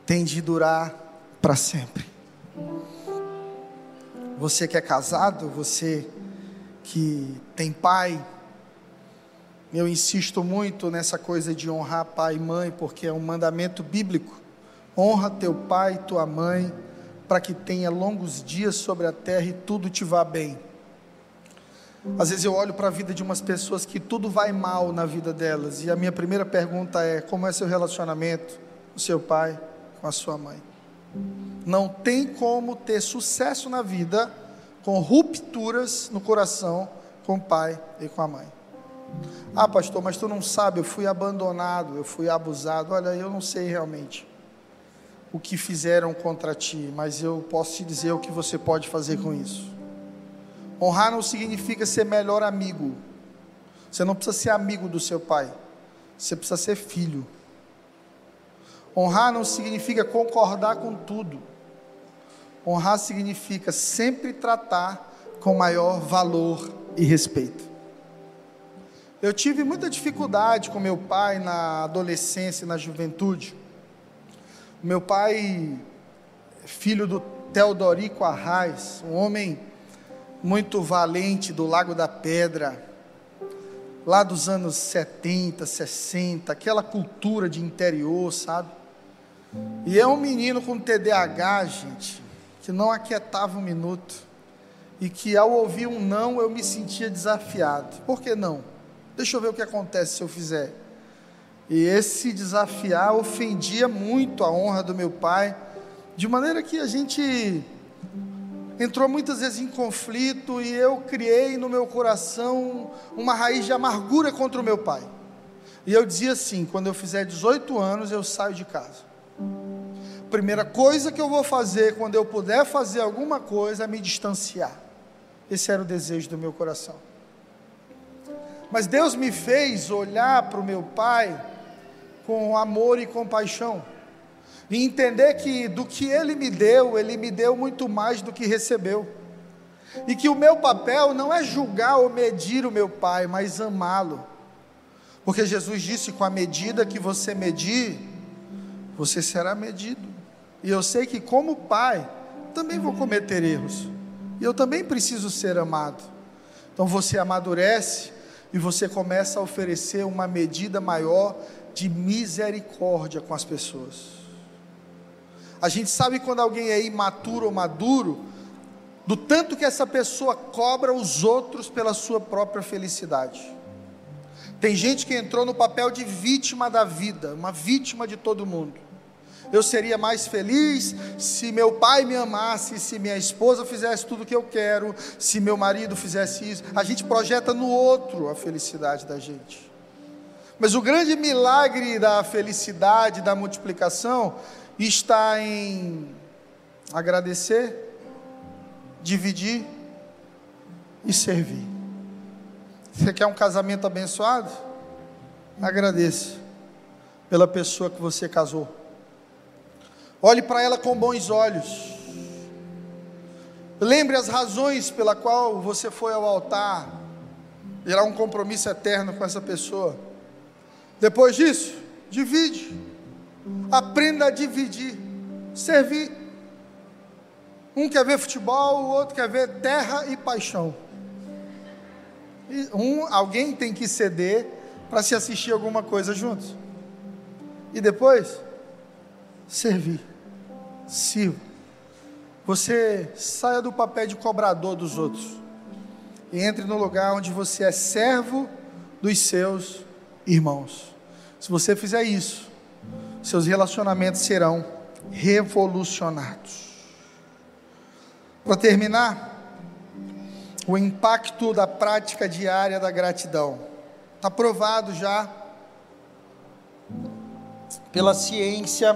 tem de durar para sempre. Você que é casado, você que tem pai, eu insisto muito nessa coisa de honrar pai e mãe, porque é um mandamento bíblico. Honra teu pai e tua mãe, para que tenha longos dias sobre a terra e tudo te vá bem. Às vezes eu olho para a vida de umas pessoas que tudo vai mal na vida delas, e a minha primeira pergunta é: como é seu relacionamento com seu pai, com a sua mãe? Não tem como ter sucesso na vida com rupturas no coração com o pai e com a mãe. Ah, pastor, mas tu não sabe, eu fui abandonado, eu fui abusado. Olha, eu não sei realmente o que fizeram contra ti, mas eu posso te dizer o que você pode fazer com isso. Honrar não significa ser melhor amigo. Você não precisa ser amigo do seu pai, você precisa ser filho. Honrar não significa concordar com tudo. Honrar significa sempre tratar com maior valor e respeito. Eu tive muita dificuldade com meu pai na adolescência e na juventude. Meu pai, filho do Teodorico Arraes, um homem muito valente do Lago da Pedra, lá dos anos 70, 60, aquela cultura de interior, sabe? E é um menino com TDAH, gente, que não aquietava um minuto e que ao ouvir um não eu me sentia desafiado. Por que não? Deixa eu ver o que acontece se eu fizer. E esse desafiar ofendia muito a honra do meu pai, de maneira que a gente entrou muitas vezes em conflito e eu criei no meu coração uma raiz de amargura contra o meu pai. E eu dizia assim: quando eu fizer 18 anos, eu saio de casa. Primeira coisa que eu vou fazer quando eu puder fazer alguma coisa é me distanciar. Esse era o desejo do meu coração. Mas Deus me fez olhar para o meu pai com amor e compaixão. E entender que do que ele me deu, ele me deu muito mais do que recebeu. E que o meu papel não é julgar ou medir o meu pai, mas amá-lo. Porque Jesus disse: com a medida que você medir, você será medido. E eu sei que, como pai, também vou cometer erros. E eu também preciso ser amado. Então você amadurece e você começa a oferecer uma medida maior de misericórdia com as pessoas. A gente sabe quando alguém é imaturo ou maduro, do tanto que essa pessoa cobra os outros pela sua própria felicidade. Tem gente que entrou no papel de vítima da vida, uma vítima de todo mundo. Eu seria mais feliz se meu pai me amasse, se minha esposa fizesse tudo o que eu quero, se meu marido fizesse isso. A gente projeta no outro a felicidade da gente. Mas o grande milagre da felicidade, da multiplicação, está em agradecer, dividir e servir. Você quer um casamento abençoado? Agradeça pela pessoa que você casou. Olhe para ela com bons olhos. Lembre as razões pela qual você foi ao altar. Gerar um compromisso eterno com essa pessoa. Depois disso, divide. Aprenda a dividir, servir. Um quer ver futebol, o outro quer ver terra e paixão. Um, alguém tem que ceder para se assistir alguma coisa juntos. E depois, servir. Sirva. Você saia do papel de cobrador dos outros e entre no lugar onde você é servo dos seus irmãos. Se você fizer isso, seus relacionamentos serão revolucionados. Para terminar, o impacto da prática diária da gratidão. Está provado já pela ciência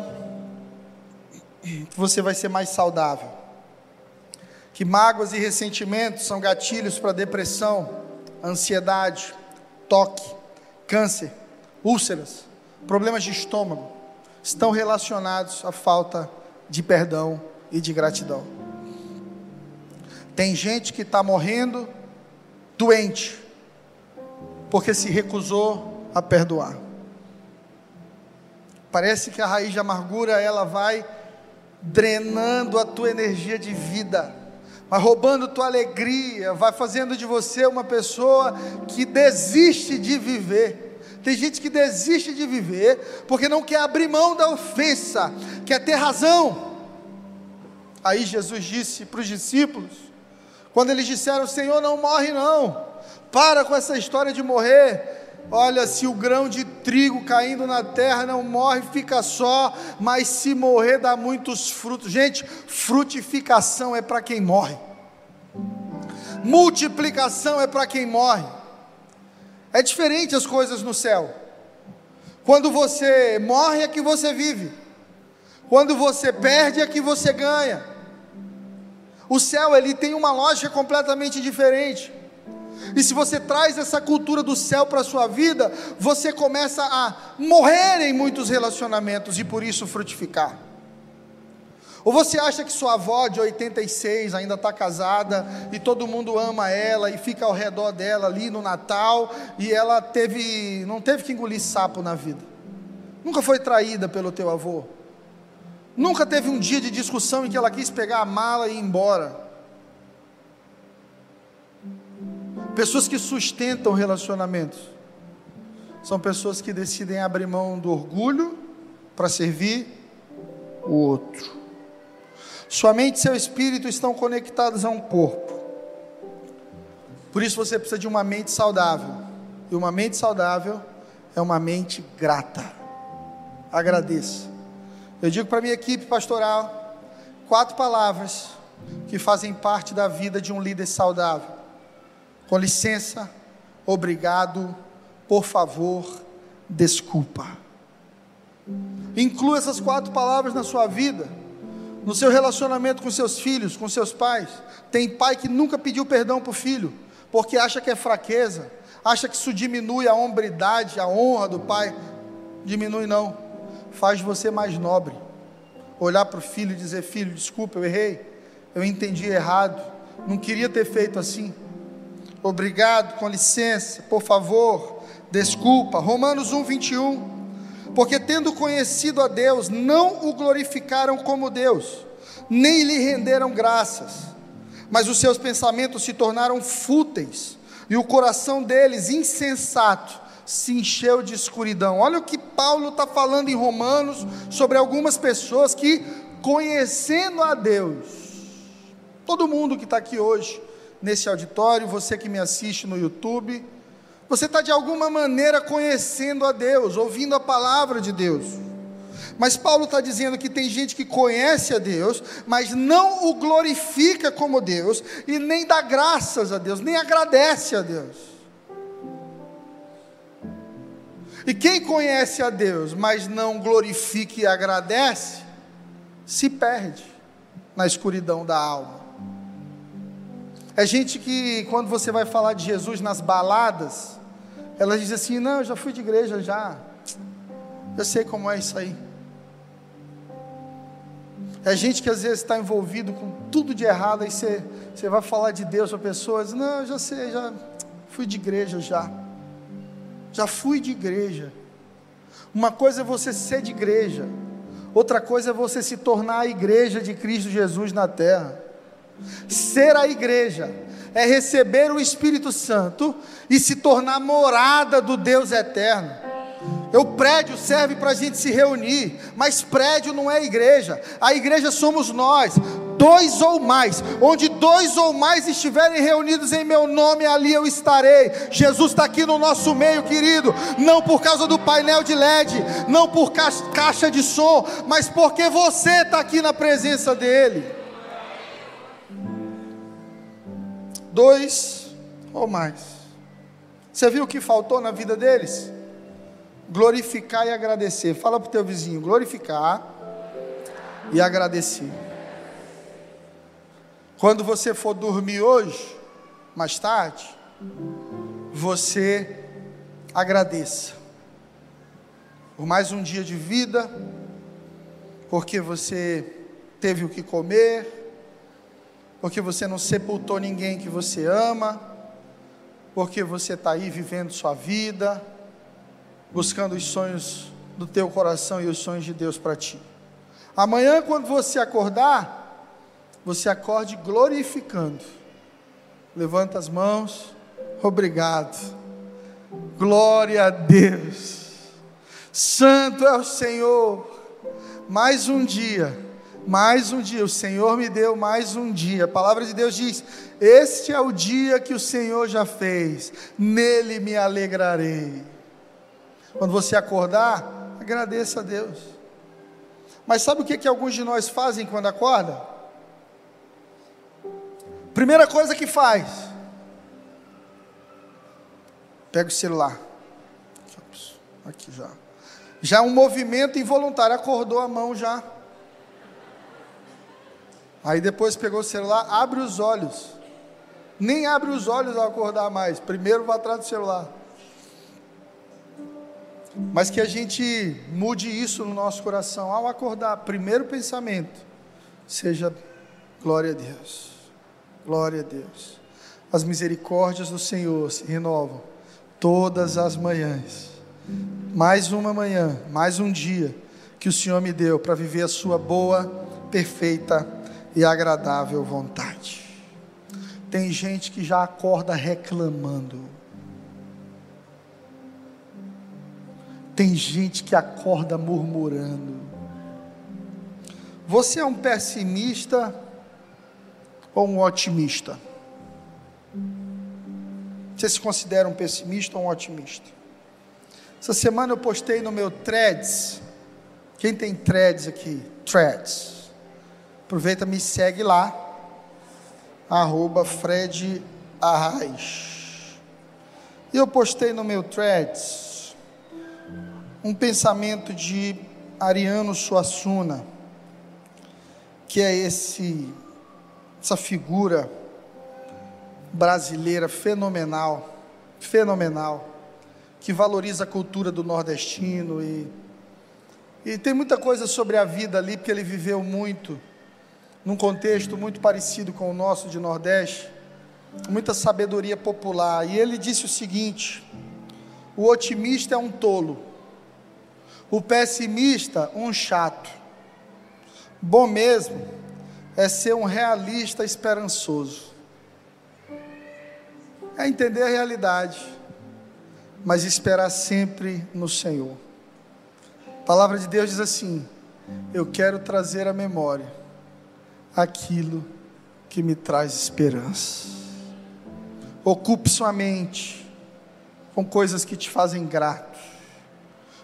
que você vai ser mais saudável. Que mágoas e ressentimentos são gatilhos para depressão, ansiedade, toque, câncer, úlceras, problemas de estômago, estão relacionados à falta de perdão e de gratidão. Tem gente que está morrendo doente, porque se recusou a perdoar. Parece que a raiz de amargura ela vai drenando a tua energia de vida, vai roubando tua alegria, vai fazendo de você uma pessoa que desiste de viver. Tem gente que desiste de viver porque não quer abrir mão da ofensa, quer ter razão. Aí Jesus disse para os discípulos, quando eles disseram: Senhor, não morre não, para com essa história de morrer. Olha, se o grão de trigo caindo na terra não morre, fica só, mas se morrer dá muitos frutos. Gente, frutificação é para quem morre, multiplicação é para quem morre. É diferente as coisas no céu. Quando você morre é que você vive. Quando você perde é que você ganha. O céu ele tem uma lógica completamente diferente. E se você traz essa cultura do céu para a sua vida, você começa a morrer em muitos relacionamentos e por isso frutificar. Ou você acha que sua avó de 86 ainda está casada e todo mundo ama ela e fica ao redor dela ali no Natal e ela teve, não teve que engolir sapo na vida? Nunca foi traída pelo teu avô? Nunca teve um dia de discussão em que ela quis pegar a mala e ir embora? Pessoas que sustentam relacionamentos são pessoas que decidem abrir mão do orgulho para servir o outro. Sua mente e seu espírito estão conectados a um corpo. Por isso você precisa de uma mente saudável. E uma mente saudável é uma mente grata. Agradeça. Eu digo para minha equipe pastoral quatro palavras que fazem parte da vida de um líder saudável. Com licença, obrigado, por favor, desculpa. Inclua essas quatro palavras na sua vida no seu relacionamento com seus filhos, com seus pais. Tem pai que nunca pediu perdão para o filho, porque acha que é fraqueza, acha que isso diminui a hombridade, a honra do pai. Diminui não, faz você mais nobre. Olhar para o filho e dizer: Filho, desculpa, eu errei, eu entendi errado, não queria ter feito assim. Obrigado, com licença, por favor, desculpa. Romanos 1, 21 porque tendo conhecido a Deus, não o glorificaram como Deus, nem lhe renderam graças, mas os seus pensamentos se tornaram fúteis, e o coração deles, insensato, se encheu de escuridão. Olha o que Paulo está falando em Romanos sobre algumas pessoas que, conhecendo a Deus, todo mundo que está aqui hoje, nesse auditório, você que me assiste no YouTube, você está de alguma maneira conhecendo a Deus, ouvindo a palavra de Deus. Mas Paulo está dizendo que tem gente que conhece a Deus, mas não o glorifica como Deus, e nem dá graças a Deus, nem agradece a Deus. E quem conhece a Deus, mas não glorifica e agradece, se perde na escuridão da alma. É gente que, quando você vai falar de Jesus nas baladas, ela diz assim: Não, eu já fui de igreja já. Eu sei como é isso aí. É gente que às vezes está envolvido com tudo de errado, aí você, você vai falar de Deus para pessoas, não, eu já sei, já fui de igreja já. Já fui de igreja. Uma coisa é você ser de igreja, outra coisa é você se tornar a igreja de Cristo Jesus na terra. Ser a igreja é receber o Espírito Santo e se tornar morada do Deus eterno. O prédio serve para a gente se reunir, mas prédio não é igreja, a igreja somos nós, dois ou mais, onde dois ou mais estiverem reunidos em meu nome, ali eu estarei. Jesus está aqui no nosso meio, querido, não por causa do painel de LED, não por caixa de som, mas porque você está aqui na presença dEle. Dois ou mais. Você viu o que faltou na vida deles? glorificar e agradecer. Fala para o teu vizinho, glorificar e agradecer. Quando você for dormir hoje, mais tarde, você agradeça por mais um dia de vida, porque você teve o que comer, porque você não sepultou ninguém que você ama, porque você está aí vivendo sua vida buscando os sonhos do teu coração e os sonhos de Deus para ti. Amanhã, quando você acordar, você acorde glorificando. Levanta as mãos, obrigado. Glória a Deus. Santo é o Senhor. Mais um dia, mais um dia. O Senhor me deu mais um dia. A palavra de Deus diz: Este é o dia que o Senhor já fez, nele me alegrarei. Quando você acordar, agradeça a Deus. Mas sabe o que, que alguns de nós fazem quando acorda? Primeira coisa que faz, pega o celular. Aqui já. Já um movimento involuntário, acordou a mão já. Aí depois pegou o celular, abre os olhos. Nem abre os olhos ao acordar mais. Primeiro vai atrás do celular mas que a gente mude isso no nosso coração ao acordar. Primeiro pensamento seja glória a Deus, glória a Deus. As misericórdias do Senhor se renovam todas as manhãs. Mais uma manhã, mais um dia que o Senhor me deu para viver a Sua boa, perfeita e agradável vontade. Tem gente que já acorda reclamando Tem gente que acorda murmurando. Você é um pessimista ou um otimista? Você se considera um pessimista ou um otimista? Essa semana eu postei no meu threads. Quem tem threads aqui? Threads. Aproveita, me segue lá. Arroba Fred Arraes. E eu postei no meu threads um pensamento de Ariano Suassuna, que é esse essa figura brasileira fenomenal, fenomenal, que valoriza a cultura do nordestino e e tem muita coisa sobre a vida ali, porque ele viveu muito num contexto muito parecido com o nosso de Nordeste, muita sabedoria popular. E ele disse o seguinte: o otimista é um tolo o pessimista, um chato. Bom mesmo é ser um realista esperançoso. É entender a realidade, mas esperar sempre no Senhor. A palavra de Deus diz assim: Eu quero trazer à memória aquilo que me traz esperança. Ocupe sua mente com coisas que te fazem grato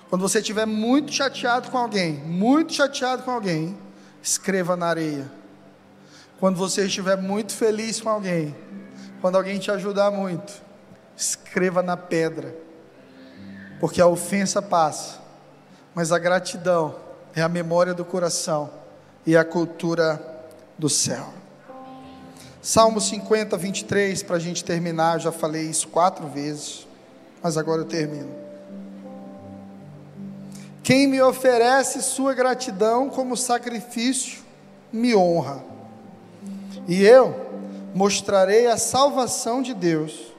quando você estiver muito chateado com alguém, muito chateado com alguém, escreva na areia. Quando você estiver muito feliz com alguém, quando alguém te ajudar muito, escreva na pedra. Porque a ofensa passa, mas a gratidão é a memória do coração e a cultura do céu. Salmo 50, 23, para a gente terminar, eu já falei isso quatro vezes, mas agora eu termino. Quem me oferece sua gratidão como sacrifício, me honra. E eu mostrarei a salvação de Deus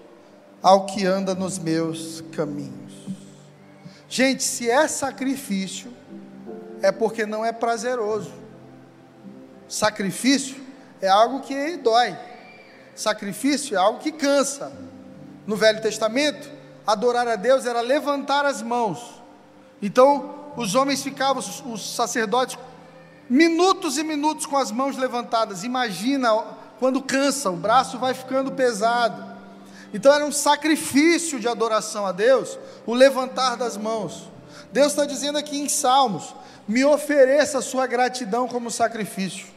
ao que anda nos meus caminhos. Gente, se é sacrifício, é porque não é prazeroso. Sacrifício é algo que dói. Sacrifício é algo que cansa. No Velho Testamento, adorar a Deus era levantar as mãos. Então, os homens ficavam, os sacerdotes, minutos e minutos com as mãos levantadas. Imagina quando cansa, o braço vai ficando pesado. Então era um sacrifício de adoração a Deus, o levantar das mãos. Deus está dizendo aqui em Salmos: me ofereça a sua gratidão como sacrifício.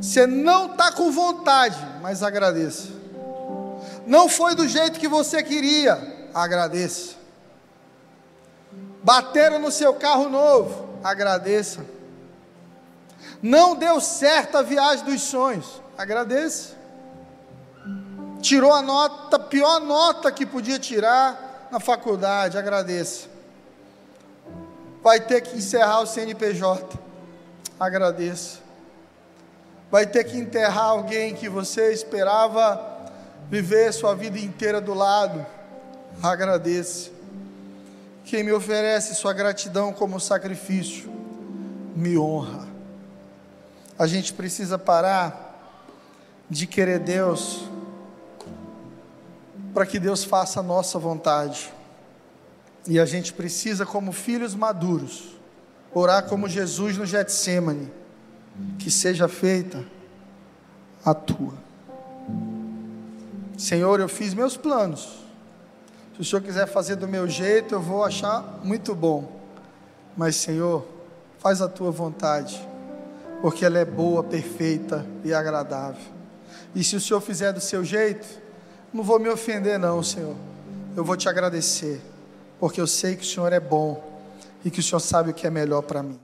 Você não está com vontade, mas agradeça. Não foi do jeito que você queria, agradeça. Bateram no seu carro novo, agradeça. Não deu certo a viagem dos sonhos, agradeça. Tirou a nota, pior nota que podia tirar na faculdade, agradeça. Vai ter que encerrar o CNPJ, agradeça. Vai ter que enterrar alguém que você esperava viver sua vida inteira do lado, agradeça. Quem me oferece sua gratidão como sacrifício, me honra. A gente precisa parar de querer Deus para que Deus faça a nossa vontade. E a gente precisa, como filhos maduros, orar como Jesus no Getsemane, que seja feita a tua. Senhor, eu fiz meus planos. Se o Senhor quiser fazer do meu jeito, eu vou achar muito bom. Mas, Senhor, faz a tua vontade, porque ela é boa, perfeita e agradável. E se o Senhor fizer do seu jeito, não vou me ofender, não, Senhor. Eu vou te agradecer, porque eu sei que o Senhor é bom e que o Senhor sabe o que é melhor para mim.